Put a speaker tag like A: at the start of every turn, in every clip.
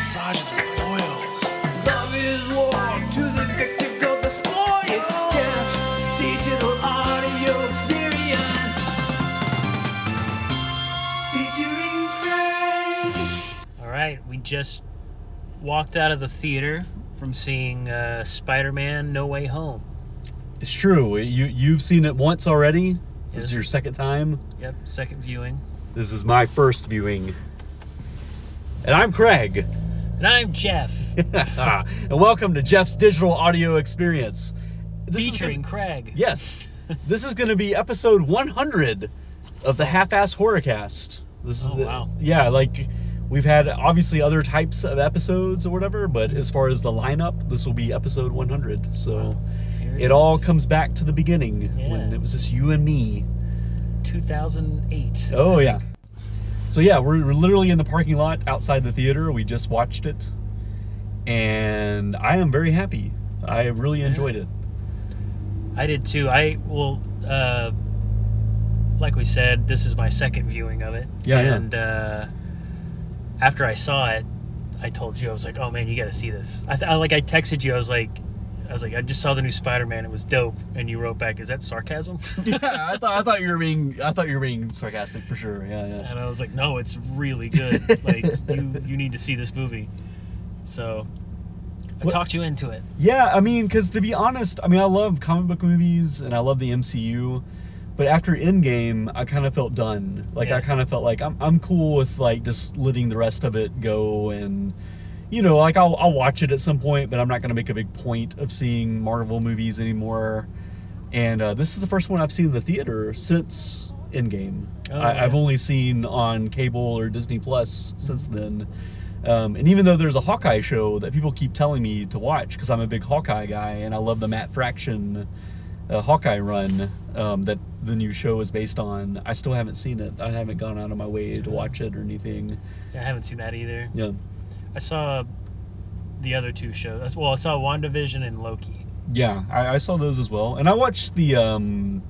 A: Massages with oils.
B: Love is war to the victor go the spoils.
A: It's
B: Jeff's digital audio experience. Featuring Craig.
C: All right, we just walked out of the theater from seeing uh, Spider-Man: No Way Home.
D: It's true. You you've seen it once already. This is
C: Yes.
D: your second time.
C: Yep, second viewing.
D: This is my first viewing. And I'm Craig.
C: And I'm Jeff,
D: and welcome to Jeff's Digital Audio Experience. This is
C: featuring
D: gonna-
C: Craig.
D: yes. this is going to be episode 100 of the Half-Ass Horrorcast. This
C: Oh,
D: is the-
C: wow.
D: Yeah, like we've had obviously other types of episodes or whatever, but as far as the lineup, this will be episode 100. So
C: Here
D: it all comes back to the beginning when it was just you and me.
C: 2008.
D: Oh yeah. So yeah, we're, we're literally in the parking lot outside the theater. We just watched it, and I am very happy. I really enjoyed it.
C: I did too. I well, uh, like we said, this is my second viewing of it.
D: Yeah, yeah.
C: And uh, after I saw it, I told you I was like, "Oh man, you got to see this." I, th- I like I texted you. I was like, I was like, I just saw the new Spider-Man. It was dope. And you wrote back, "Is that sarcasm?"
D: yeah, I thought I thought you were being I thought you were being sarcastic for sure. Yeah, yeah.
C: and I was like, "No, it's really good. like you you need to see this movie." So I
D: What-
C: talked you into it.
D: Yeah, I mean, because to be honest, I mean, I love comic book movies and I love the MCU, but after Endgame, I kind of felt done. Like I kind of felt like I'm I'm cool with like just letting the rest of it go and. You know, like I'll, I'll watch it at some point, but I'm not going to make a big point of seeing Marvel movies anymore. And uh, this is the first one I've seen in the theater since Endgame.
C: Oh,
D: I, I've only seen on cable or Disney Plus since then. Um, and even though there's a Hawkeye show that people keep telling me to watch because I'm a big Hawkeye guy and I love the Matt Fraction uh, Hawkeye run um, that the new show is based on, I still haven't seen it. I haven't gone out of my way to watch it or anything.
C: Yeah, I haven't seen that either.
D: Yeah.
C: I saw the other two shows. Well, I saw WandaVision and Loki.
D: Yeah, I, I saw those as well. And I watched the um,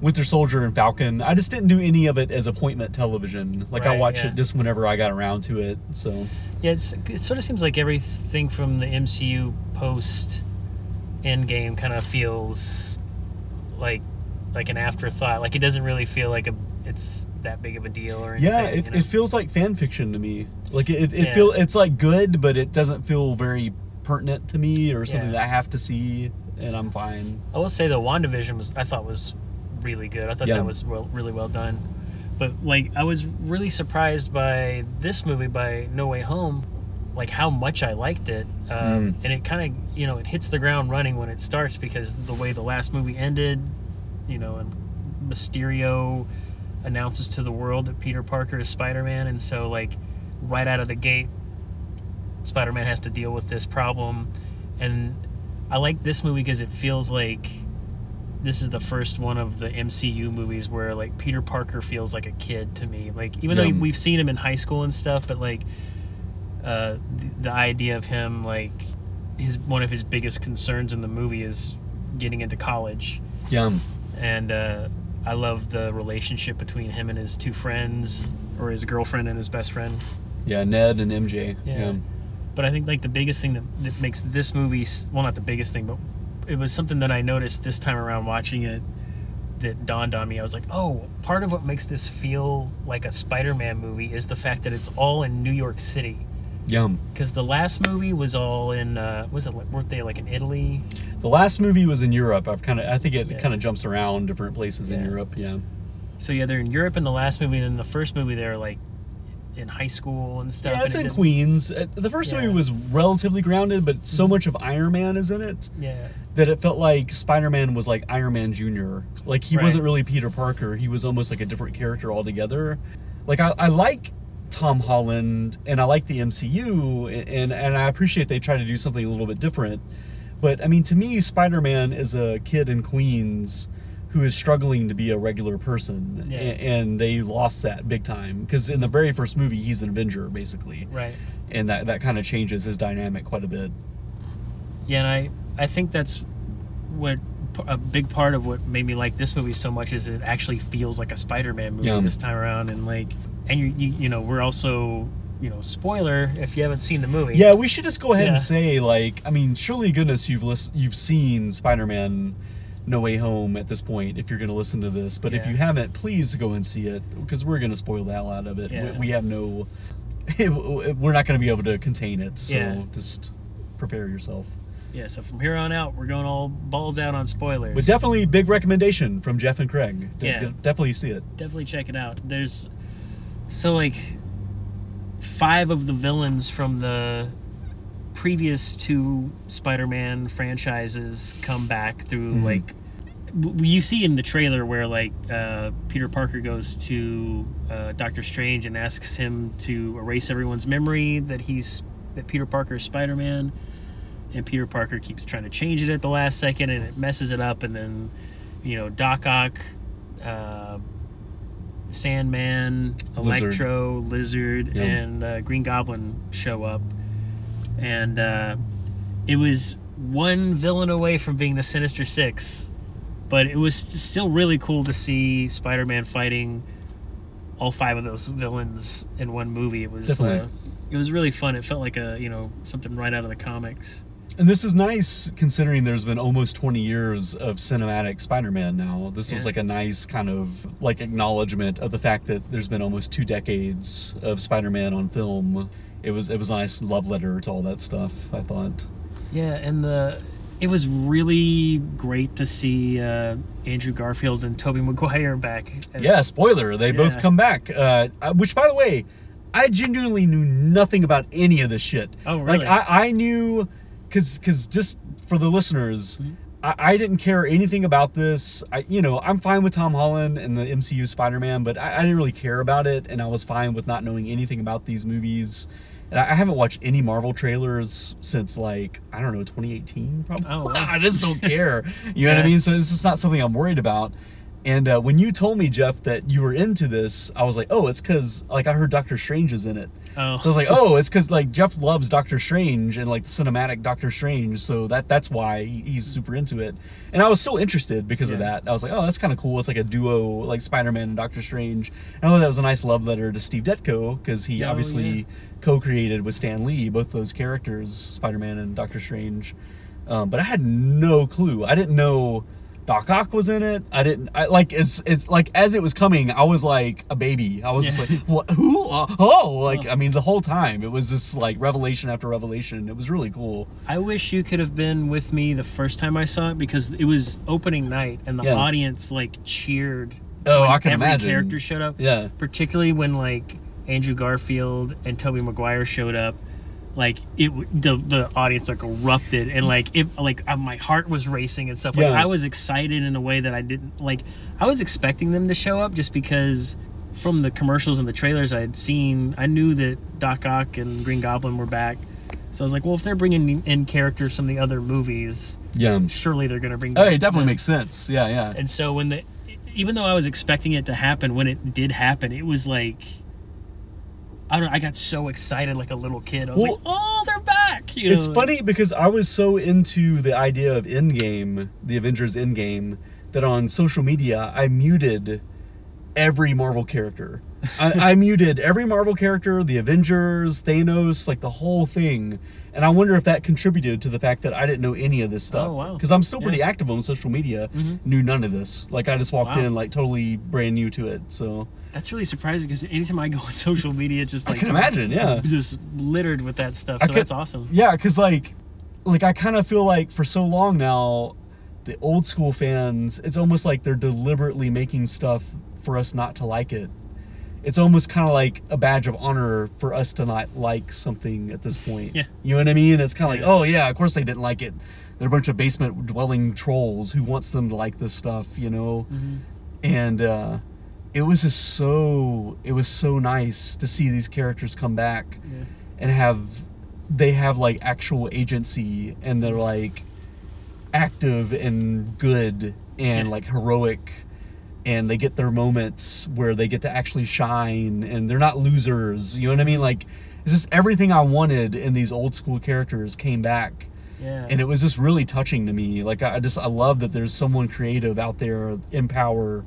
D: Winter Soldier and Falcon. I just didn't do any of it as appointment television. Like I watched
C: yeah.
D: it just whenever I got around to it. So
C: Yeah, it's, it sort of seems like everything from the MCU post Endgame kind of feels like like an afterthought. Like it doesn't really feel like a it's that big of a deal or anything.
D: yeah, it,
C: you know?
D: it feels like fan fiction to me. Like it, it
C: Yeah.
D: feel it's like good, but it doesn't feel very pertinent to me or something
C: Yeah.
D: that I have to see, and I'm fine.
C: I will say the WandaVision was I thought was really good. I thought
D: Yeah.
C: that was well, really well done. But like I was really surprised by this movie by No Way Home, like how much I liked it. Um,
D: Mm.
C: And it kind of you know it hits the ground running when it starts because the way the last movie ended, you know, and Mysterio announces to the world that Peter Parker is Spider-Man, and so like right out of the gate, Spider-Man has to deal with this problem, and I like this movie because it feels like this is the first one of the MCU movies where like Peter Parker feels like a kid to me. Like even
D: Yeah.
C: though we've seen him in high school and stuff, but like uh, the, the idea of him like his one of his biggest concerns in the movie is getting into college,
D: Yeah,
C: and uh, I love the relationship between him and his two friends, or his girlfriend and his best friend.
D: yeah, Ned and MJ.
C: Yeah. But I think like the biggest thing that, that makes this movie well not the biggest thing, but it was something that I noticed this time around watching it that dawned on me. I was like, oh, part of what makes this feel like a Spider-Man movie is the fact that it's all in New York City.
D: Yum.
C: Because the last movie was all in uh, was it weren't they like in Italy?
D: The last movie was in Europe. I've kind of I think it
C: Yeah.
D: kind of jumps around different places in Europe. Yeah.
C: So yeah, they're in Europe in the last movie, and in the first movie they're like in high school and stuff.
D: Yeah, it's
C: and
D: in
C: it didn't-
D: Queens. Uh, The first
C: Yeah. Mm-hmm.
D: movie was relatively grounded, but so much of Iron Man is in it
C: Yeah,
D: that it felt like Spider Man was like Iron Man Jr. Like he
C: Right.
D: wasn't really Peter Parker. He was almost like a different character altogether. Like I, I like Tom Holland and I like the MCU and and I appreciate they try to do something a little bit different. But I mean, to me, Spider Man is a kid in Queens who is struggling to be a regular person,
C: Yeah.
D: And they lost that big time because in the very first movie, he's an Avenger basically,
C: right.
D: and that that kind of changes his dynamic quite a bit.
C: Yeah, and I I think that's what a big part of what made me like this movie so much is it actually feels like a Spider-Man movie
D: Yeah.
C: this time around, and like and you, you you know we're also you know spoiler if you haven't seen the movie.
D: Yeah, we should just go ahead
C: Yeah.
D: and say like, I mean, surely goodness you've lis- you've seen Spider-Man No Way Home at this point if you're going to listen to this. But if you haven't, please go and see it because we're going to spoil the hell out of it.
C: Yeah.
D: We, we have no we're not going to be able to contain it. So
C: Yeah.
D: just prepare yourself.
C: Yeah. So from here on out, we're going all balls out on spoilers.
D: But definitely big recommendation from Jeff and Craig. De-
C: Yeah.
D: de- definitely see it.
C: definitely check it out. There's so like five of the villains from the previous two Spider-Man franchises come back through
D: Mhm.
C: like you see in the trailer where like uh, Peter Parker goes to uh, Doctor Strange and asks him to erase everyone's memory that he's that Peter Parker is Spider-Man and Peter Parker keeps trying to change it at the last second and it messes it up and then you know Doc Ock uh, Sandman, Electro, Lizard,
D: Yeah.
C: and uh, Green Goblin show up, and uh, it was one villain away from being the Sinister Six, but it was st- still really cool to see Spider-Man fighting all five of those villains in one movie. It was uh, it was really fun. It felt like a you know something right out of the comics.
D: And this is nice considering there's been almost 20 years of cinematic Spider-Man now. This was like a nice kind of like acknowledgement of the fact that there's been almost two decades of Spider-Man on film. It was it was a nice love letter to all that stuff, I thought.
C: Yeah, and the it was really great to see uh, Andrew Garfield and Tobey Maguire back. as-
D: Yeah, spoiler, they both come back. Uh, uh, which by the way, I genuinely knew nothing about any of this shit.
C: Oh, really?
D: Like I, I knew cuz cuz just for the listeners,
C: Mm-hmm.
D: I, I didn't care anything about this. I, you know, I'm fine with Tom Holland and the MCU Spider-Man, but I, I didn't really care about it, and I was fine with not knowing anything about these movies. And I I haven't watched any Marvel trailers since like I don't know 2018 probably.
C: Oh, wow.
D: I just don't care. You know what I mean? So it's just not something I'm worried about. And uh, when you told me Jeff that you were into this, I was like, oh, it's because like I heard Doctor Strange is in it.
C: Oh.
D: So I was like, oh, it's because like Jeff loves Doctor Strange and like the cinematic Doctor Strange, so that that's why he's super into it. And I was so interested because of that. I was like, oh, that's kind of cool. It's like a duo, like Spider-Man and Doctor Strange. And I thought that was a nice love letter to Steve Ditko because he
C: Oh,
D: obviously
C: yeah.
D: co-created with Stan Lee both those characters, Spider-Man and Doctor Strange. Um, but I had no clue. I didn't know Doc Ock was in it. I didn't. I like it's it's like as it was coming, I was like a baby. I was
C: Yeah.
D: just like, what? Who? Uh, oh, like I mean, the whole time it was just like revelation after revelation. It was really cool.
C: I wish you could have been with me the first time I saw it because it was opening night and the
D: Yeah.
C: audience like cheered.
D: Oh, I can imagine.
C: every
D: imagine.
C: character showed up.
D: Yeah.
C: particularly when like Andrew Garfield and Tobey Maguire showed up. Like it, the the audience like erupted and like it like uh, my heart was racing and stuff. Like
D: Yeah.
C: I was excited in a way that I didn't like. I was expecting them to show up just because from the commercials and the trailers I had seen, I knew that Doc Ock and Green Goblin were back. So I was like, well, if they're bringing in characters from the other movies,
D: Yeah.
C: surely they're gonna bring.
D: Oh, it definitely
C: them.
D: makes sense. Yeah, yeah.
C: And so when the, even though I was expecting it to happen, when it did happen, it was like, I don't know. I got so excited like a little kid. I was
D: Well,
C: like, oh, they're back. You
D: It's
C: know?
D: funny because I was so into the idea of Endgame, the Avengers Endgame, that on social media I muted every Marvel character. I, I muted every Marvel character, the Avengers, Thanos, like the whole thing. And I wonder if that contributed to the fact that I didn't know any of this stuff.
C: Oh, wow.
D: Because I'm still pretty
C: Yeah.
D: active on social media,
C: Mhm.
D: knew none of this. Like I just walked
C: Wow.
D: in like totally brand new to it. So
C: That's really surprising because anytime I go on social media, it's just
D: I
C: like
D: can imagine, yeah.
C: just littered with that stuff. So
D: could-
C: that's awesome.
D: Yeah, because like, like I kind of feel like for so long now, the old school fans, it's almost like they're deliberately making stuff for us not to like it. It's almost kind of like a badge of honor for us to not like something at this point.
C: Yeah.
D: You know what I mean? It's kind of like, oh yeah, of course they didn't like it. They're a bunch of basement dwelling trolls who wants them to like this stuff, you know?
C: Mhm.
D: and uh, it was just so it was so nice to see these characters come back
C: Yeah.
D: and have they have like actual agency and they're like active and good and
C: Yeah.
D: like heroic and they get their moments where they get to actually shine and they're not losers you know what i mean like it's just everything i wanted in these old school characters came back
C: Yeah.
D: and it was just really touching to me like i just i love that there's someone creative out there in power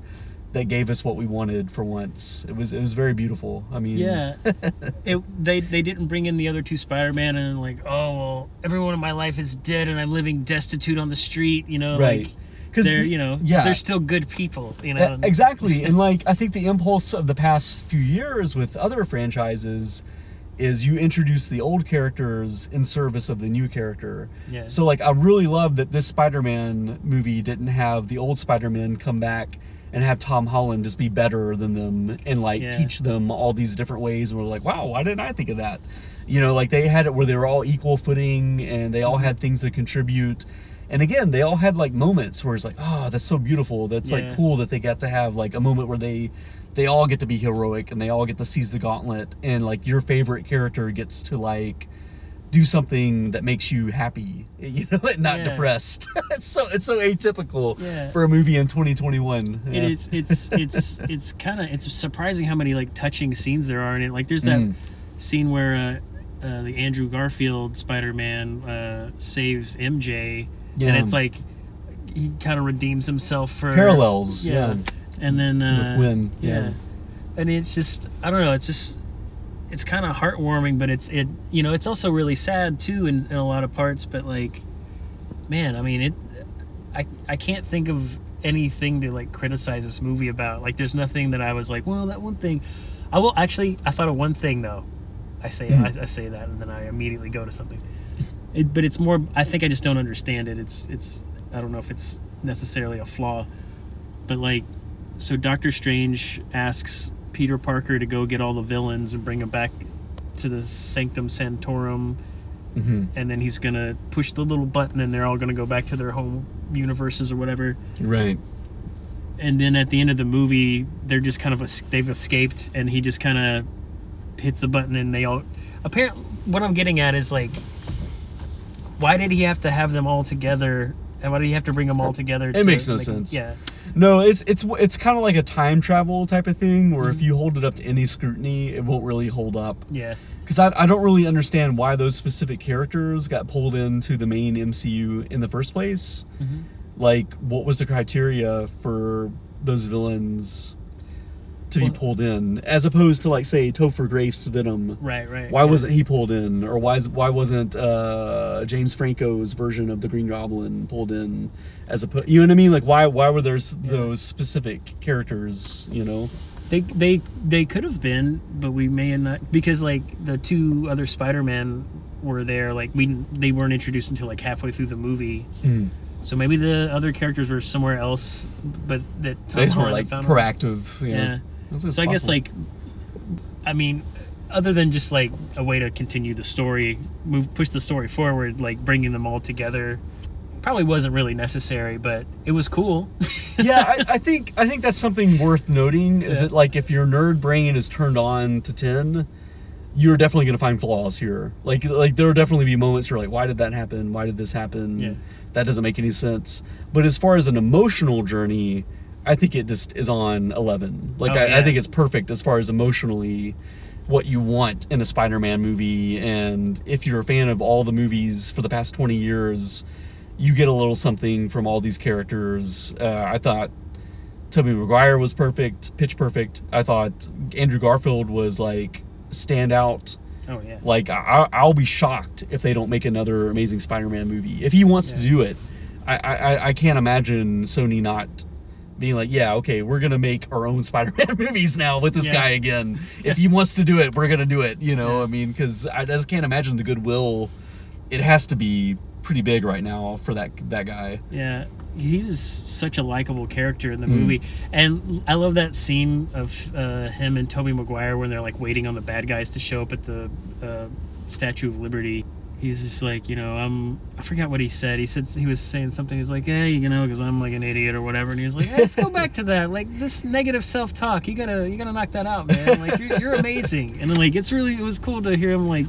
D: that gave us what we wanted for once. It was it was very beautiful. I mean,
C: Yeah, it, they they didn't bring in the other two Spider-Man and like, oh well, everyone in my life is dead and I'm living destitute on the street. You know,
D: Right.
C: Like,
D: 'Cause,
C: they're you know
D: yeah.
C: they're still good people. You know,
D: E- exactly and like i think the impulse of the past few years with other franchises is you introduce the old characters in service of the new character
C: Yeah.
D: so like i really love that this spider-man movie didn't have the old spider-man come back and have tom holland just be better than them and like
C: Yeah.
D: teach them all these different ways and we're like wow why didn't i think of that you know like they had it where they were all equal footing and they all
C: Mm-hmm.
D: had things to contribute and again they all had like moments where it's like oh that's so beautiful that's like cool that they got to have like a moment where they they all get to be heroic and they all get to seize the gauntlet and like your favorite character gets to like do something that makes you happy you know and not
C: Yeah.
D: depressed it's so it's so atypical
C: Yeah.
D: for a movie in 2021
C: It
D: Yeah.
C: is. It's it's it's kind of it's surprising how many like touching scenes there are in it. Like there's that
D: Mm.
C: scene where uh, uh, the Andrew Garfield Spider-Man uh, saves MJ,
D: Yeah.
C: and it's like he kind of redeems himself for
D: Parallels, yeah.
C: And then uh,
D: With Gwen, yeah.
C: and it's just I don't know. It's just it's kind of heartwarming, but it's it you know it's also really sad too in, in a lot of parts. But like, man, I mean it. I I can't think of anything to like criticize this movie about. Like, there's nothing that I was like, well, that one thing. I will actually. I thought of one thing though. I say
D: Hmm.
C: I, I say that, and then I immediately go to something. It, but it's more. I think I just don't understand it. It's it's. I don't know if it's necessarily a flaw, but like, so Doctor Strange asks Peter Parker to go get all the villains and bring them back to the Sanctum Sanctorum,
D: Mhm.
C: and then he's gonna push the little button, and they're all gonna go back to their home universes or whatever.
D: right
C: And then at the end of the movie, they're just kind of es- they've escaped, and he just kind of hits the button, and they all. Apparently, what I'm getting at is like, why did he have to have them all together? And why did he have to bring them all together?
D: It makes no sense.
C: Yeah,
D: No, it's it's it's kind of like a time travel type of thing where
C: Mm-hmm.
D: if you hold it up to any scrutiny, it won't really hold up.
C: yeah,
D: Because I, I don't really understand why those specific characters got pulled into the main MCU in the first place.
C: Mm-hmm.
D: Like, what was the criteria for those villains to
C: Well-
D: be pulled in, as opposed to like say Topher Grace's Venom?
C: right, right.
D: Why
C: yeah.
D: wasn't he pulled in, or why is- why wasn't uh, James Franco's version of the Green Goblin pulled in as a you know what I mean? Like why why were there s those specific characters? You know,
C: They they they could have been, but we may not because like the two other Spider-Man were there. Like we they weren't introduced until like halfway through the movie. So maybe the other characters were somewhere else, but that Tom
D: these were like
C: found them.
D: proactive. Yeah.
C: So I guess like, I mean, other than just like a way to continue the story, move push the story forward, like bringing them all together, probably wasn't really necessary, but it was cool.
D: yeah, I, I think I think that's something worth noting. Is
C: Yeah.
D: that like if your nerd brain is turned on to ten, you're definitely gonna find flaws here. Like like there will definitely be moments where like, why did that happen? Why did this happen?
C: Yeah.
D: That doesn't make any sense. But as far as an emotional journey, I think it just is on eleven. Like
C: Oh,
D: I, I think it's perfect as far as emotionally what you want in a Spider-Man movie. And if you're a fan of all the movies for the past twenty years, you get a little something from all these characters. Uh, I thought Tobey Maguire was perfect, pitch perfect. I thought Andrew Garfield was like standout.
C: oh yeah.
D: Like I, I'll be shocked if they don't make another Amazing Spider-Man movie. If he wants to do it, I, I I can't imagine Sony not being like, yeah, okay, we're gonna make our own Spider-Man movies now with this
C: Yeah.
D: guy again. If he wants to do it, we're gonna do it. You know, I mean, because I just can't imagine the goodwill. It has to be pretty big right now for that that guy.
C: Yeah, he was such a likable character
D: Mm.
C: in the movie, and I love that scene of uh, him and Tobey Maguire when they're like waiting on the bad guys to show up at the uh, Statue of Liberty. He's just like, you know, I'm. I forgot what he said. He said he was saying something. He's like, hey, you know, because I'm like an idiot or whatever. And he was like, hey, let's go back to that. Like this negative self-talk. You gotta, you gotta knock that out, man. Like you're, you're amazing. And then, like it's really, it was cool to hear him like,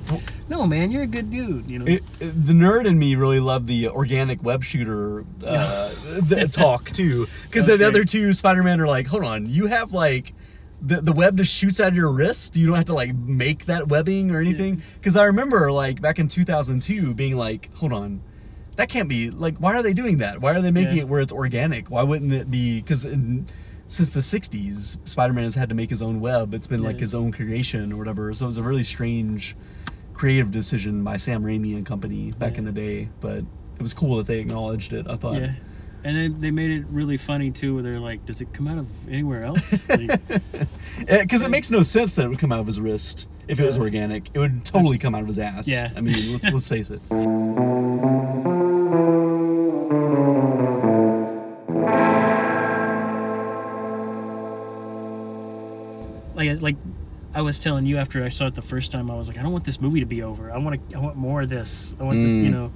C: no, man, you're a good dude. You know.
D: It, it- the nerd in me really loved the organic web shooter uh, the talk too, because
C: That's
D: the other two Spider-Man are like, hold on, you have like. The, the web just shoots out of your wrist. You don't have to like make that webbing or anything. Because I remember like back in 2002 being like, hold on, that can't be like. Why are they doing that? Why are they making
C: Yeah.
D: it where it's organic? Why wouldn't it be? Because since the 60s, Spider Man has had to make his own web. It's been like his own creation or whatever. So it was a really strange creative decision by Sam Raimi and company back
C: Yeah.
D: in the day. But it was cool that they acknowledged it, I thought.
C: Yeah. And then they made it really funny too, where they're like, "Does it come out of anywhere else?" Like,
D: Because it makes no sense that it would come out of his wrist if it was organic. It would totally come out of his ass.
C: Yeah.
D: I mean, let's let's face it.
C: like, like I was telling you after I saw it the first time, I was like, I don't want this movie to be over. I want to, I want more of this. I want this, you
D: Mm.
C: know,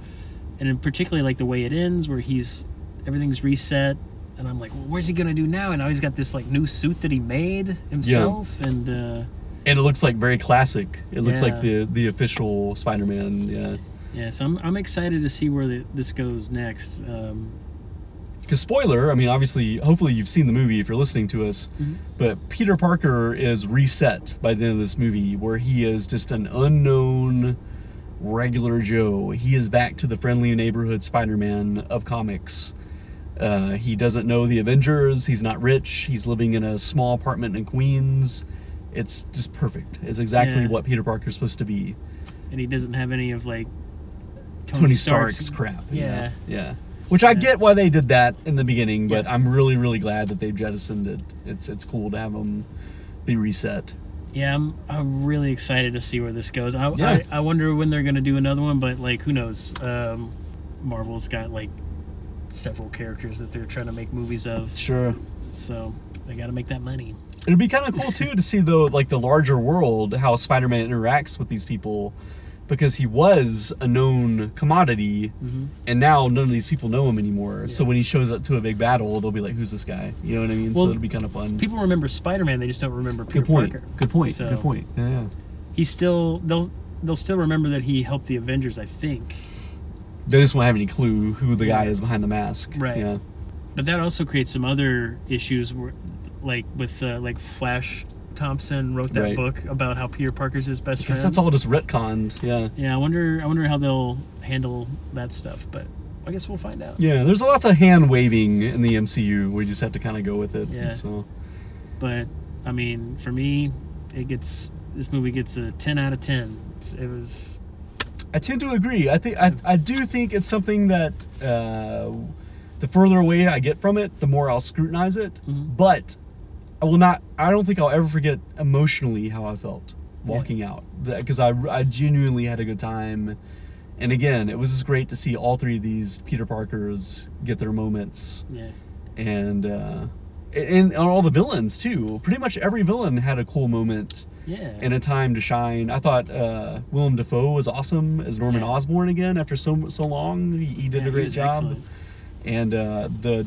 C: and in particularly like the way it ends, where he's everything's reset, and I'm like, well, where's he gonna do now? And now he's got this like new suit that he made himself, and uh,
D: And it looks like very classic. It looks
C: Yeah.
D: like the the official Spider-Man. Yeah.
C: yeah. So I'm, I'm excited to see where the, this goes next. Um,
D: Because spoiler, I mean, obviously, hopefully you've seen the movie if you're listening to us.
C: Mm-hmm.
D: But Peter Parker is reset by the end of this movie, where he is just an unknown regular Joe. He is back to the friendly neighborhood Spider-Man of comics. Uh, he doesn't know the Avengers. He's not rich. He's living in a small apartment in Queens. It's just perfect. It's exactly
C: Yeah.
D: what Peter Parker's supposed to be.
C: and he doesn't have any of like Tony,
D: Tony Stark's, crap.
C: Yeah.
D: yeah. Which I get why they did that in the beginning, but
C: Yeah.
D: I'm really, really glad that they've jettisoned it. It's it's cool to have them be reset.
C: Yeah, I'm, I'm really excited to see where this goes. I,
D: Yeah.
C: I, I wonder when they're going to do another one, but like, who knows? Um, Marvel's got like several characters that they're trying to make movies of,
D: Sure.
C: so they got to make that money.
D: It'd be kind of cool too to see the like the larger world, how Spider-Man interacts with these people, because he was a known commodity, mm-hmm. and now none of these people know him anymore. So when he shows up to a big battle, they'll be like, "Who's this guy?" You know what I mean? so it'd be kind of fun.
C: People remember Spider-Man, they just don't remember Peter
D: Good point.
C: Parker.
D: Good point.
C: So-
D: Good point. Yeah, yeah.
C: He's still they'll they'll still remember that he helped the Avengers, I think.
D: They just won't have any clue who the guy is behind the mask.
C: Right.
D: Yeah.
C: But that also creates some other issues, where, like with uh, like Flash Thompson wrote that
D: Right.
C: book about how Peter Parker's his best friend.
D: that's all just retconned. Yeah.
C: Yeah, I wonder. I wonder how they'll handle that stuff. But I guess we'll find out.
D: Yeah, there's lots of hand waving in the MCU. We just have to kind of go with it.
C: Yeah.
D: So
C: But I mean, for me, it gets this movie gets a ten out of ten. It's, it was
D: I tend to agree. I think I, I do think it's something that uh, the further away I get from it, the more I'll scrutinize it.
C: Mhm.
D: But I will not. I don't think I'll ever forget emotionally how I felt walking out because I I genuinely had a good time. And again, it was just great to see all three of these Peter Parkers get their moments.
C: yeah,
D: and uh, and, and all the villains too. Pretty much every villain had a cool moment
C: yeah.
D: and a time to shine. I thought uh, Willem Dafoe was awesome as Norman
C: Yeah.
D: Osborn again after so so long. He, he did
C: Yeah,
D: a great job.
C: excellent.
D: And uh, the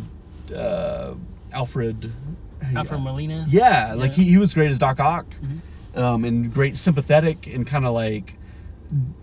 D: uh, Alfred.
C: Alfred Molina.
D: Yeah, like he, he was great as Doc Ock,
C: Mhm.
D: um, and great sympathetic and kind of like,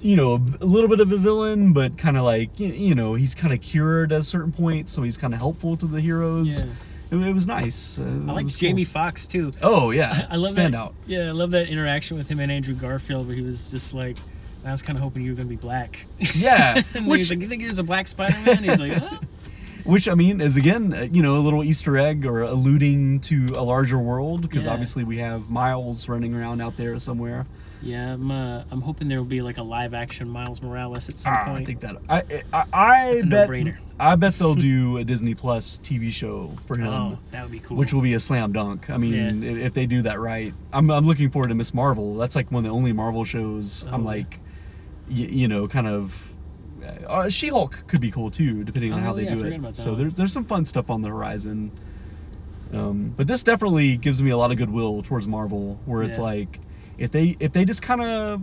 D: you know, a little bit of a villain, but kind of like you, you know he's kind of cured at a certain point, so he's kind of helpful to the heroes.
C: Yeah.
D: It, it was nice. Uh,
C: I
D: like
C: liked
D: was cool.
C: Jamie Foxx too.
D: Oh yeah,
C: I love
D: stand
C: that.
D: out.
C: Yeah, I love that interaction with him and Andrew Garfield, where he was just like, "I was kind of hoping you were gonna be black."
D: Yeah,
C: and
D: which
C: he's like, "You think there's a black Spider-Man?" He's like, huh?
D: which I mean is again uh, you know a little Easter egg or alluding to a larger world because
C: Yeah.
D: obviously we have Miles running around out there somewhere.
C: "Yeah, I'm. Uh, I'm hoping there will be like a live-action Miles Morales at some
D: Ah,
C: point."
D: I think that I I, I
C: a
D: bet
C: no-brainer.
D: I bet they'll do a Disney Plus TV show for him.
C: oh, that would be cool.
D: Which will be a slam dunk. I mean, i- if they do that right, I'm, I'm looking forward to Miss Marvel. That's like one of the only Marvel shows I'm
C: Oh, yeah.
D: like, y- you know, kind of. Uh, She-Hulk could be cool too, depending on
C: Oh,
D: how they
C: yeah, I
D: do
C: forgot
D: it.
C: about
D: So there's there's some fun stuff on the horizon. Um, but this definitely gives me a lot of goodwill towards Marvel, where it's
C: Yeah.
D: like, if they if they just kind of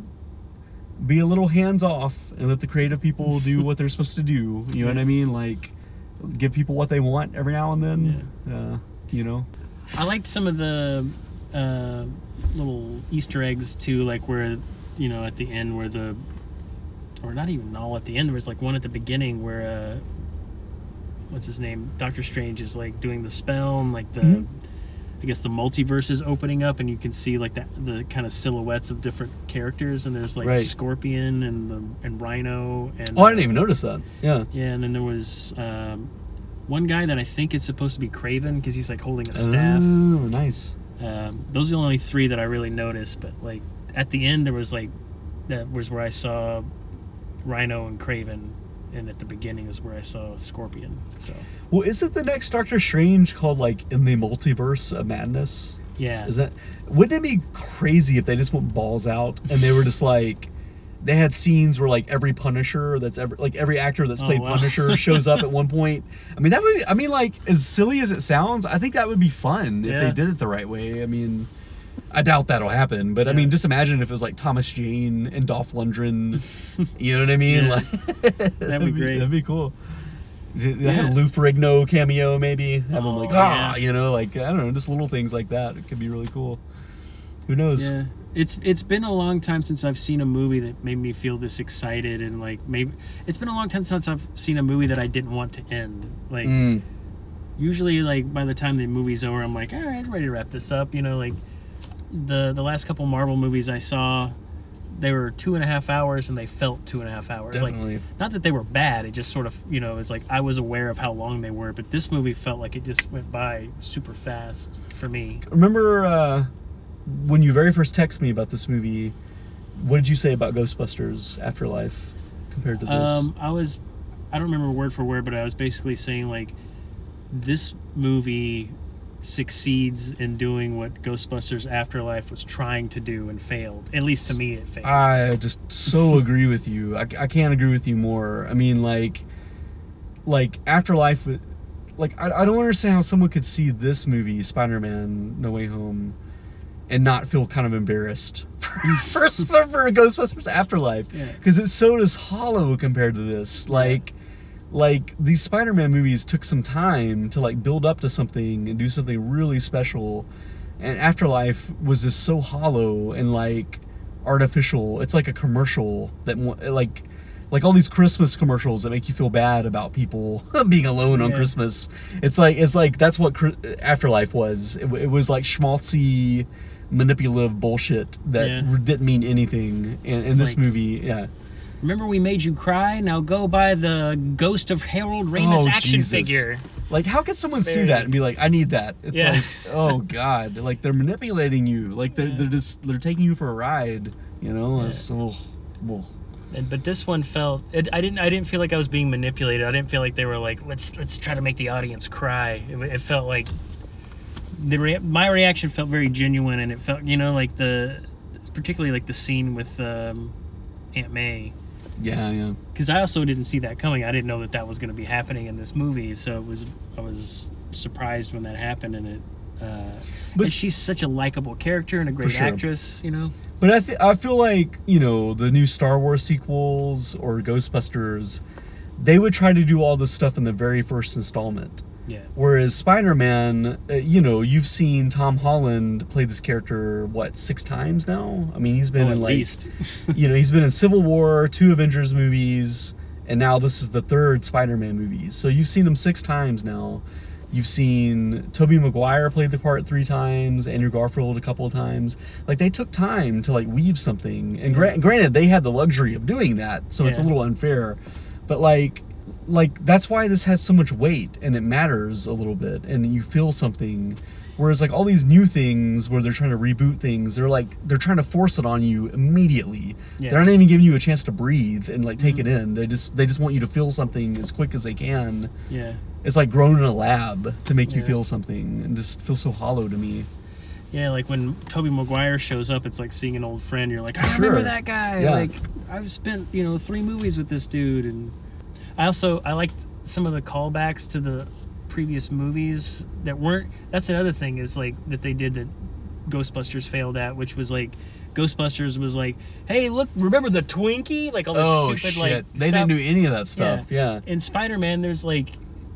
D: be a little hands off and let the creative people do what they're supposed to do, you know what I mean? Like, give people what they want every now and then. Uh, you know,
C: I liked some of the uh, little Easter eggs too, like where you know at the end where the, or not even all at the end. There was like one at the beginning where, uh, what's his name? Doctor Strange is like doing the spell and like the,
D: Mhm.
C: I guess the multiverse is opening up and you can see like the the kind of silhouettes of different characters and there's like
D: Right.
C: Scorpion and the and Rhino and
D: oh, I didn't
C: uh,
D: even notice that. Yeah.
C: Yeah, and then there was um, one guy that I think is supposed to be Kraven because he's like holding a staff.
D: Oh, nice.
C: Um, those are the only three that I really noticed. But like at the end, there was like that was where I saw Rhino and Kraven, and at the beginning is where I saw Scorpion. So
D: Well, isn't the next Doctor Strange called like in the multiverse of madness?
C: yeah,
D: Is that wouldn't it be crazy if they just went balls out and they were just like they had scenes where like every Punisher that's ever like every actor that's
C: Oh,
D: played
C: wow.
D: Punisher shows up at one point. I mean that would be, I mean like as silly as it sounds, I think that would be fun if they did it the right way. I mean I doubt that'll happen, but I mean just imagine if it was like Thomas Jane and Dolph Lundgren. you know what I mean?
C: Yeah.
D: Like
C: That'd be great.
D: That'd be cool. They
C: Yeah.
D: had a Lou Ferrigno cameo, maybe. Have
C: Oh,
D: like, ah,
C: yeah.
D: you know, like I don't know, just little things like that. It could be really cool. Who knows?
C: Yeah, it's it's been a long time since I've seen a movie that made me feel this excited and like maybe it's been a long time since I've seen a movie that I didn't want to end. Like
D: Mm.
C: usually, like by the time the movie's over, I'm like, all right, ready to wrap this up. You know, like the the last couple Marvel movies I saw, they were two and a half hours and they felt two and a half hours.
D: Definitely.
C: Like not that they were bad, it just sort of you know it's like I was aware of how long they were, but this movie felt like it just went by super fast for me.
D: Remember uh, when you very first texted me about this movie? What did you say about Ghostbusters Afterlife compared to this?
C: Um, I was, I don't remember word for word, but I was basically saying like, this movie succeeds in doing what Ghostbusters Afterlife was trying to do and failed. At least to me, it failed.
D: I just so agree with you. I, I can't agree with you more. I mean, like, like Afterlife, like I, I don't understand how someone could see this movie, Spider-Man: No Way Home, and not feel kind of embarrassed for for, for Ghostbusters Afterlife
C: Yeah.
D: because it's so just hollow compared to this. Like, like these Spider-Man movies took some time to like build up to something and do something really special, and Afterlife was just so hollow and like artificial. It's like a commercial that like like all these Christmas commercials that make you feel bad about people being alone on Christmas. It's like it's like that's what Afterlife was. It, it was like schmaltzy, manipulative bullshit that
C: Yeah.
D: didn't mean anything. And in this
C: like-
D: movie, yeah.
C: Remember we made you cry? Now go buy the Ghost of Harold Ramis
D: Oh,
C: action
D: Jesus.
C: figure.
D: Like, how could someone see that and be like, "I need that"? It's
C: Yeah.
D: like, oh god, like they're manipulating you. Like they're, they're just they're taking you for a ride. You know,
C: Yeah.
D: it's oh, oh.
C: And, but this one felt it, I didn't I didn't feel like I was being manipulated. I didn't feel like they were like let's let's try to make the audience cry. It, it felt like the rea- my reaction felt very genuine, and it felt you know like the particularly like the scene with um, Aunt May
D: yeah, yeah.
C: because I also didn't see that coming. I didn't know that that was going to be happening in this movie, so it was I was surprised when that happened, and it. Uh,
D: But
C: she's such a likable character and a great
D: sure.
C: actress, you know.
D: But I th- I feel like you know the new Star Wars sequels or Ghostbusters, they would try to do all this stuff in the very first installment.
C: Yeah,
D: Whereas Spider-Man, uh, you know, you've seen Tom Holland play this character what six times now. I mean, he's been
C: oh,
D: in like you know he's been in Civil War, two Avengers movies, and now this is the third Spider-Man movie. So you've seen him six times now. You've seen Tobey Maguire play the part three times, Andrew Garfield a couple of times. Like they took time to like weave something. And gra- granted, they had the luxury of doing that, so it's a little unfair. But like, like that's why this has so much weight and it matters a little bit, and you feel something. Whereas like all these new things where they're trying to reboot things, they're like they're trying to force it on you immediately.
C: Yeah.
D: They're not even giving you a chance to breathe and like take it mm-hmm. in. They just they just want you to feel something as quick as they can.
C: yeah.
D: It's like grown in a lab to make you feel something and just feels so hollow to me.
C: Yeah, like when Tobey Maguire shows up, it's like seeing an old friend. You're like, I
D: Sure.
C: remember that guy.
D: Yeah.
C: Like, I've spent you know three movies with this dude, and I also I liked some of the callbacks to the previous movies that weren't. That's another thing is like that they did that Ghostbusters failed at, which was like Ghostbusters was like, hey, look, remember the Twinkie? Like all this
D: Oh
C: stupid
D: shit!
C: like
D: they
C: stuff.
D: didn't do any of that stuff. Yeah.
C: In Spider Man, there's like,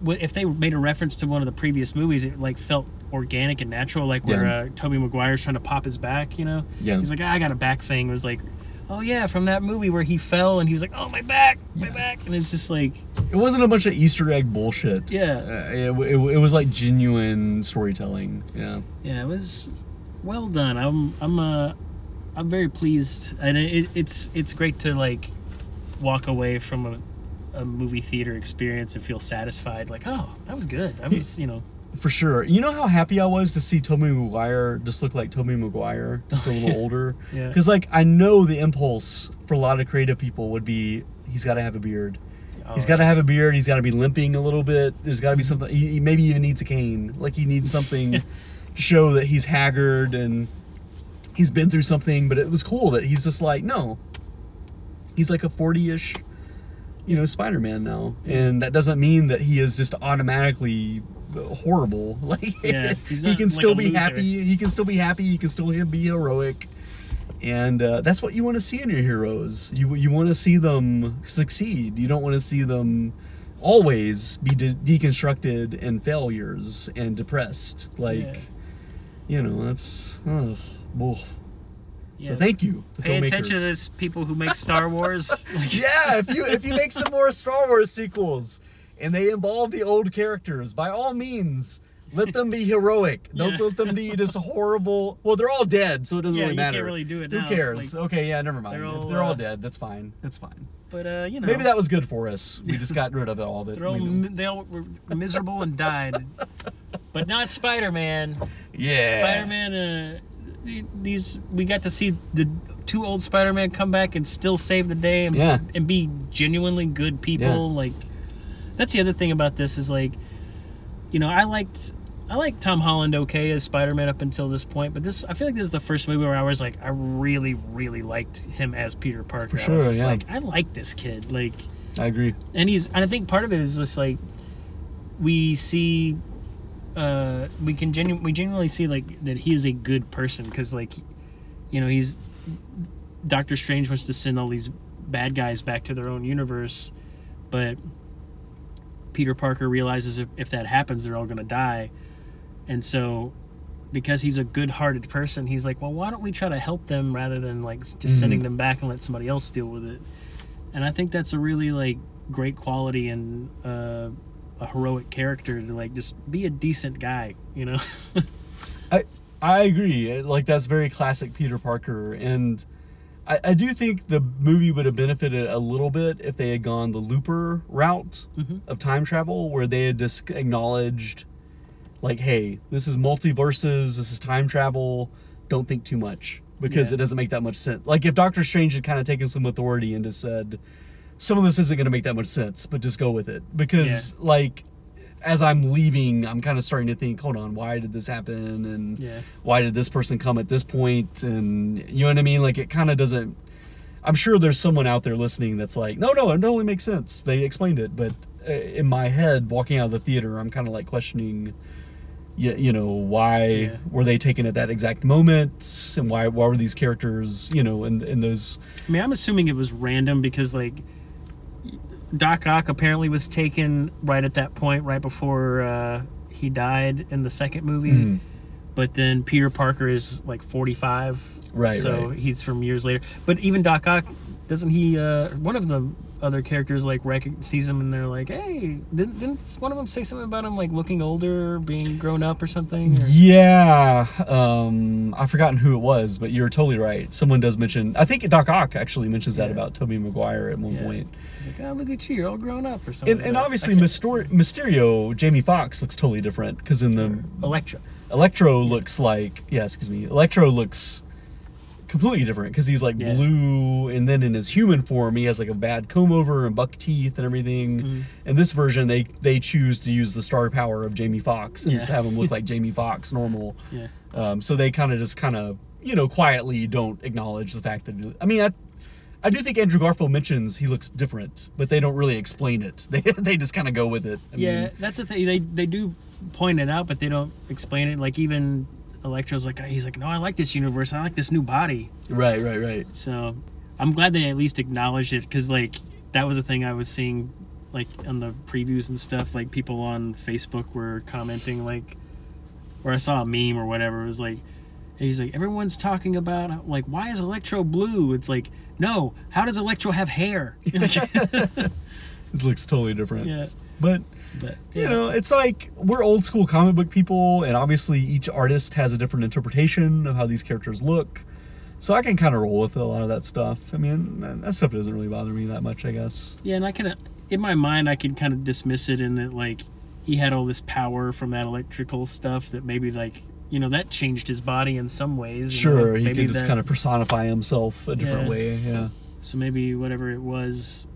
C: if they made a reference to one of the previous movies, it like felt organic and natural. Like where
D: Yeah.
C: uh, Tobey Maguire's trying to pop his back, you know?
D: Yeah.
C: He's like, ah, I got a back thing. It was like, oh yeah, from that movie where he fell and he was like, oh my back, my
D: Yeah.
C: back, and it's just like,
D: It wasn't a bunch of Easter egg bullshit.
C: Yeah.
D: Uh, it, it, it was like genuine storytelling. Yeah.
C: yeah, it was well done. I'm I'm uh I'm very pleased, and it, it's it's great to like walk away from a, a movie theater experience and feel satisfied. Like, oh, that was good. That was, you know,
D: For sure. You know how happy I was to see Tobey Maguire just look like Tobey Maguire, just a little older.
C: Yeah.
D: Because like I know the impulse for a lot of creative people would be he's got oh, to have a beard. he's got to have a beard. He's got to be limping a little bit. There's got to be mm-hmm. something. He, he maybe even needs a cane. Like he needs something to show that he's haggard and he's been through something. But it was cool that he's just like no. He's like a forty-ish, you know, Spider-Man now, and that doesn't mean that he is just automatically horrible. Like
C: Yeah,
D: he can still be
C: loser.
D: happy. He can still be happy. He can still be heroic and uh, that's what you want to see in your heroes. You you want to see them succeed. You don't want to see them always be de- deconstructed and failures and depressed. Like,
C: Yeah.
D: you know, that's. oh, ugh. So thank you,
C: pay
D: filmmakers.
C: attention to this people who make Star Wars.
D: Yeah, if you if you make some more Star Wars sequels and they involve the old characters, by all means. Let them be heroic. Don't
C: Yeah.
D: let them be just horrible. Well, they're all dead, so it doesn't
C: Yeah,
D: really
C: you can't
D: matter.
C: really do it
D: Who
C: now.
D: cares?
C: Like,
D: okay, yeah, never mind.
C: they're
D: They're
C: all,
D: all,
C: uh,
D: dead. That's fine. That's fine.
C: but uh, you know,
D: Maybe that was good for us. We just got rid of it all of it.
C: they're all they all were miserable and died. But not Spider-Man.
D: yeah.
C: Spider-Man. Uh, these we got to see the two old Spider-Man come back and still save the day and,
D: Yeah.
C: and be genuinely good people.
D: Yeah.
C: Like that's the other thing about this is like, you know, I liked. I like Tom Holland okay as Spider-Man up until this point, but this I feel like this is the first movie where I was like I really really liked him as Peter Parker.
D: For
C: I was
D: sure,
C: just
D: yeah.
C: like I like this kid. Like
D: I agree.
C: and he's and I think part of it is just like we see uh we can genu- we genuinely see like that he is a good person because like you know he's Doctor Strange wants to send all these bad guys back to their own universe but Peter Parker realizes if, if that happens they're all gonna die and so because he's a good-hearted person he's like well why don't we try to help them rather than like just sending them back and let somebody else deal with it and I think that's a really like great quality and uh, a heroic character to like just be a decent guy, you know.
D: I I agree. Like that's very classic Peter Parker, and I, I do think the movie would have benefited a little bit if they had gone the Looper route
C: Mhm.
D: of time travel, where they had just acknowledged, like, hey, this is multiverses, this is time travel. Don't think too much because
C: Yeah.
D: it doesn't make that much sense. Like if Doctor Strange had kind of taken some authority and just said, some of this isn't going to make that much sense, but just go with it because like as I'm leaving, I'm kind of starting to think, hold on, why did this happen? And
C: Yeah.
D: why did this person come at this point? And you know what I mean? Like it kind of doesn't. I'm sure there's someone out there listening that's like, no, no, it totally makes sense. They explained it, but uh, in my head, walking out of the theater, I'm kind of like questioning. You, you know why
C: Yeah.
D: were they taken at that exact moment and why why were these characters you know in in those
C: I mean, I'm assuming it was random because like Doc Ock apparently was taken right at that point, right before uh, he died in the second movie.
D: Mhm.
C: But then Peter Parker is like 45,
D: Right,
C: So
D: right.
C: he's from years later. But even Doc Ock doesn't he? Uh, one of the other characters like rec- sees him and they're like, "Hey, didn't, didn't one of them say something about him like looking older, being grown up, or something?" Or-
D: Yeah, um, I've forgotten who it was, but you're totally right. Someone does mention. I think Doc Ock actually mentions that about Tobey Maguire at one
C: Yeah.
D: point.
C: He's like, "Oh, look at you, you're all grown up," or something.
D: And, and obviously, Myster- Mysterio, Jamie Foxx looks totally different because in the
C: Electra.
D: Electro looks like yeah, excuse me, Electro looks completely different because he's like
C: Yeah.
D: blue, and then in his human form, he has like a bad comb over and buck teeth and everything.
C: Mm-hmm.
D: In this version, they they choose to use the star power of Jamie Foxx and
C: Yeah.
D: just have him look like Jamie Foxx normal.
C: Yeah.
D: Um, so they kind of just kind of you know quietly don't acknowledge the fact that I mean I. I do think Andrew Garfield mentions he looks different, but they don't really explain it. They, they just kind of go with it. I
C: Yeah,
D: mean,
C: that's the thing. They they do point it out, but they don't explain it. Like even Electro's like, he's like, no, I like this universe. I like this new body.
D: right, right, right.
C: So I'm glad they at least acknowledged it because like that was the thing I was seeing like on the previews and stuff. Like people on Facebook were commenting like, or I saw a meme or whatever. It was like, he's like, everyone's talking about like, why is Electro blue? It's like, no, how does Electro have hair?
D: This looks totally different.
C: yeah,
D: But
C: but
D: you know, it's like we're old school comic book people, and obviously each artist has a different interpretation of how these characters look. So I can kind of roll with a lot of that stuff. I mean, that- stuff doesn't really bother me that much, I guess.
C: Yeah, and I can, in my mind, I can kind of dismiss it in that like he had all this power from that electrical stuff that maybe like you know that changed his body in some ways.
D: Sure, he could just
C: that-
D: kind of personify himself a different
C: Yeah.
D: way. Yeah.
C: So maybe whatever it was.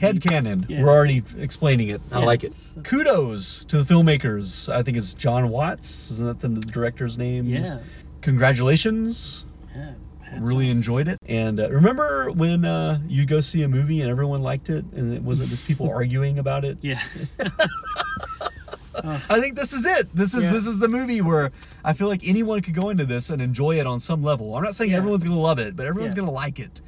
D: Head canon.
C: Yeah.
D: We're already explaining it. I
C: Yeah.
D: like it. Kudos to the filmmakers. I think it's Jon Watts. Isn't that the director's name?
C: Yeah.
D: Congratulations.
C: Yeah.
D: really enjoyed it. And uh, remember when uh, you go see a movie and everyone liked it, and it wasn't just people arguing about it?
C: Yeah.
D: I think this is it. This is
C: Yeah.
D: this is the movie where I feel like anyone could go into this and enjoy it on some level. I'm not saying
C: Yeah.
D: everyone's gonna love it, but everyone's
C: Yeah.
D: gonna like it.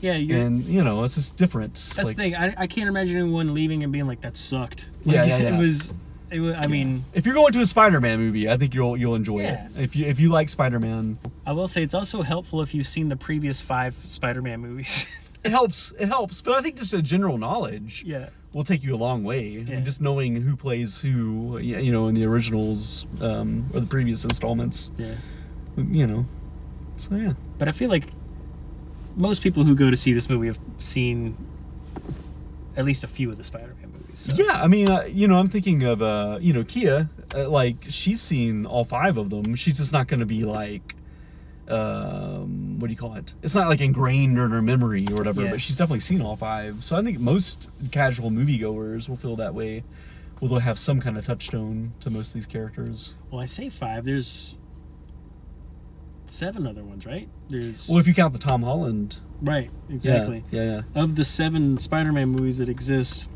C: Yeah. You're,
D: And you know, it's just different.
C: that's
D: Like,
C: the thing. I, I can't imagine anyone leaving and being like, "That sucked."
D: Yeah,
C: Like,
D: yeah, yeah.
C: It was. It was. I mean,
D: If you're going to a Spider-Man movie, I think you'll you'll enjoy
C: Yeah.
D: it. If you if you like Spider-Man,
C: I will say it's also helpful if you've seen the previous five Spider-Man movies.
D: it helps. It helps. But I think just a general knowledge
C: yeah.
D: will take you a long way. I mean, just knowing who plays who, you know, in the originals um, or the previous installments,
C: Yeah.
D: you know. So yeah.
C: But I feel like most people who go to see this movie have seen at least a few of the Spider-Man movies. So.
D: Yeah, I mean, uh, you know, I'm thinking of, uh, you know, Kia. Uh, like, she's seen all five of them. She's just not going to be like, um, what do you call it? It's not like ingrained in her memory or whatever.
C: Yeah.
D: But she's definitely seen all five. So I think most casual moviegoers will feel that way. Will they'll have some kind of touchstone to most of these characters?
C: Well, I say five. There's seven other ones, right? There's
D: Well, if you count the Tom Holland,
C: right, exactly.
D: Yeah, yeah.
C: Of the seven Spider-Man movies that exist,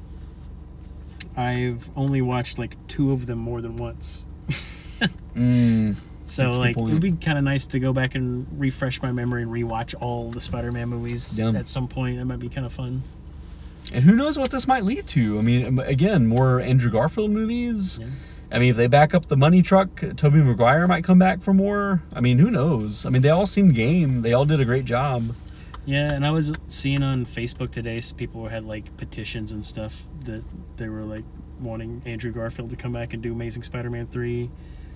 C: I've only watched like two of them more than once.
D: Mm,
C: So
D: That's a good
C: like it would be kind of nice to go back and refresh my memory and rewatch all the Spider-Man movies
D: Yeah.
C: at some point. That might be kind of fun.
D: and who knows what this might lead to? I mean, again, more Andrew Garfield movies.
C: Yeah.
D: I mean, if they back up the money truck, Tobey Maguire might come back for more. I mean, who knows? I mean, they all seem game. They all did a great job.
C: Yeah, and I was seeing on Facebook today, people had like petitions and stuff that they were like wanting Andrew Garfield to come back and do Amazing Spider-Man three.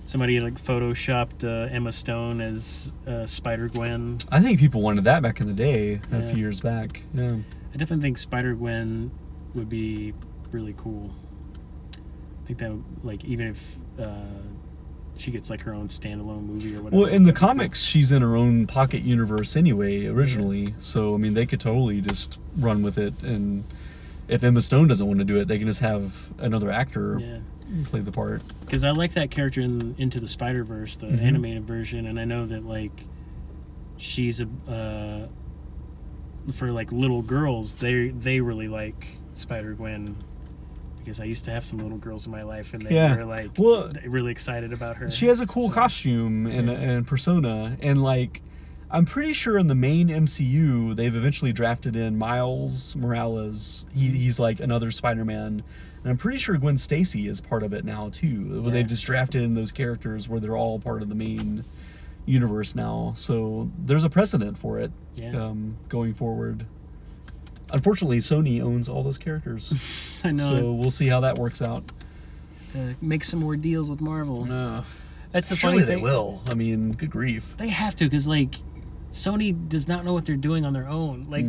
C: Somebody had like photoshopped uh, Emma Stone as uh, Spider Gwen.
D: I think people wanted that back in the day, a few years back. Yeah.
C: I definitely think Spider Gwen would be really cool. Think that like even if uh, she gets like her own standalone movie or whatever.
D: Well, in the
C: that'd be cool.
D: comics, she's in her own pocket universe anyway, originally. So, I mean, they could totally just run with it. And if Emma Stone doesn't want to do it, they can just have another actor
C: Yeah.
D: play the part.
C: because I like that character in Into the Spider Verse, the
D: Mhm.
C: animated version, and I know that like she's a uh, for like little girls, they they really like Spider Gwen because I used to have some little girls in my life, and they
D: Yeah.
C: were like
D: Well,
C: really excited about her.
D: She has a cool
C: So-
D: costume and,
C: Yeah.
D: and persona, and like, I'm pretty sure in the main MCU they've eventually drafted in Miles Morales. He, he's like another Spider-Man, and I'm pretty sure Gwen Stacy is part of it now too.
C: Yeah.
D: they've just drafted in those characters where they're all part of the main universe now. So there's a precedent for it
C: Yeah.
D: um, going forward. Unfortunately, Sony owns all those characters,
C: I know.
D: so we'll see how that works out.
C: uh, make some more deals with Marvel.
D: No.
C: That's the
D: surely
C: funny thing.
D: they will. I mean, good grief.
C: They have to because like Sony does not know what they're doing on their own. Like,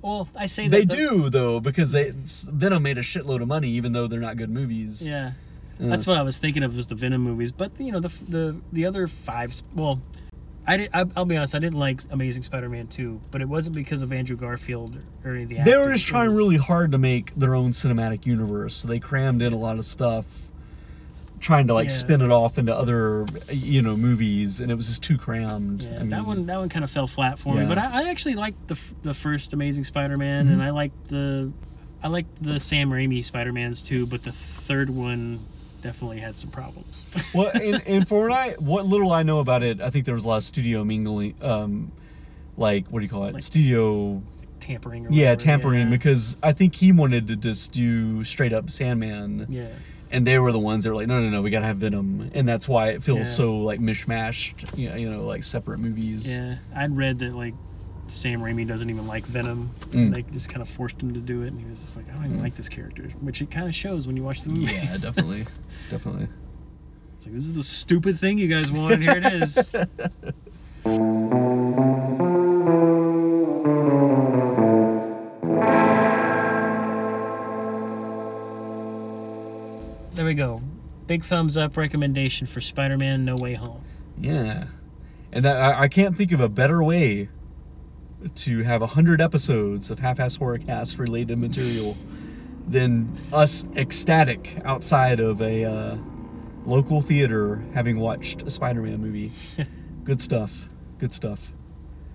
C: well, I say that
D: Mm. They
C: the-
D: do though because they Venom made a shitload of money even though they're not good movies.
C: Yeah, that's what I was thinking of was the Venom movies. But you know the the the other five. Well, I did, I, I'll be honest. I didn't like Amazing Spider-Man two, but it wasn't because of Andrew Garfield or, or any of the.
D: They were just trying really hard to make their own cinematic universe, so they crammed in a lot of stuff, trying to like
C: Yeah.
D: spin it off into other you know movies, and it was just too crammed.
C: Yeah,
D: I mean,
C: that one that one kind of fell flat for me. But I, I actually liked the the first Amazing Spider-Man,
D: Mm-hmm.
C: and I liked the I liked the Sam Raimi Spider-Mans too. But the third one definitely had some problems.
D: well, and, and for what I what little I know about it, I think there was a lot of studio mingling, um, like what do you call it?
C: Like-
D: studio
C: tampering. Or
D: yeah
C: whatever,
D: tampering
C: yeah.
D: because I think he wanted to just do straight up Sandman.
C: yeah.
D: and they were the ones that were like, no, no, no, we gotta have Venom, and that's why it feels
C: Yeah.
D: so like mishmashed, you know, you know, like separate movies.
C: Yeah, I'd read that like Sam Raimi doesn't even like Venom.
D: Mm.
C: They just kind of forced him to do it, and he was just like, I don't even mm. like this character, which it kind of shows when you watch the movie.
D: Yeah, definitely, definitely.
C: It's like this is the stupid thing you guys wanted. Here it is. there we go. Big thumbs up recommendation for Spider-Man: No Way Home.
D: Yeah, and that, I, I can't think of a better way to have a hundred episodes of half-ass horror cast related material than us ecstatic outside of a uh, local theater having watched a Spider-Man movie. Good stuff. Good stuff.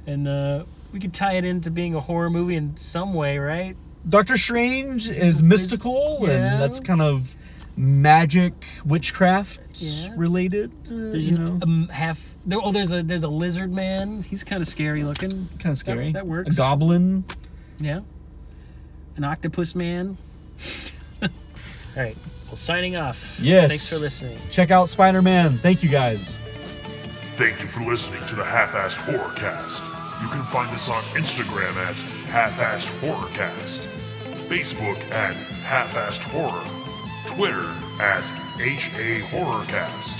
C: And uh, we could tie it into being a horror movie in some way, right?
D: Doctor Strange is mystical,
C: yeah.
D: and that's kind of magic, witchcraft
C: Yeah.
D: related. Uh,
C: There's
D: you know,
C: um, half. There, oh, there's a there's a lizard man. He's kind of scary looking.
D: kind of scary.
C: that works.
D: A goblin.
C: Yeah. An octopus man. All right. Well, signing off.
D: Yes.
C: Thanks for listening.
D: Check out Spider-Man. Thank you guys.
A: Thank you for listening to the Half-Assed Horrorcast. You can find us on Instagram at Half-Assed Horrorcast, Facebook at Half-Assed Horror, Twitter at HA Horrorcast,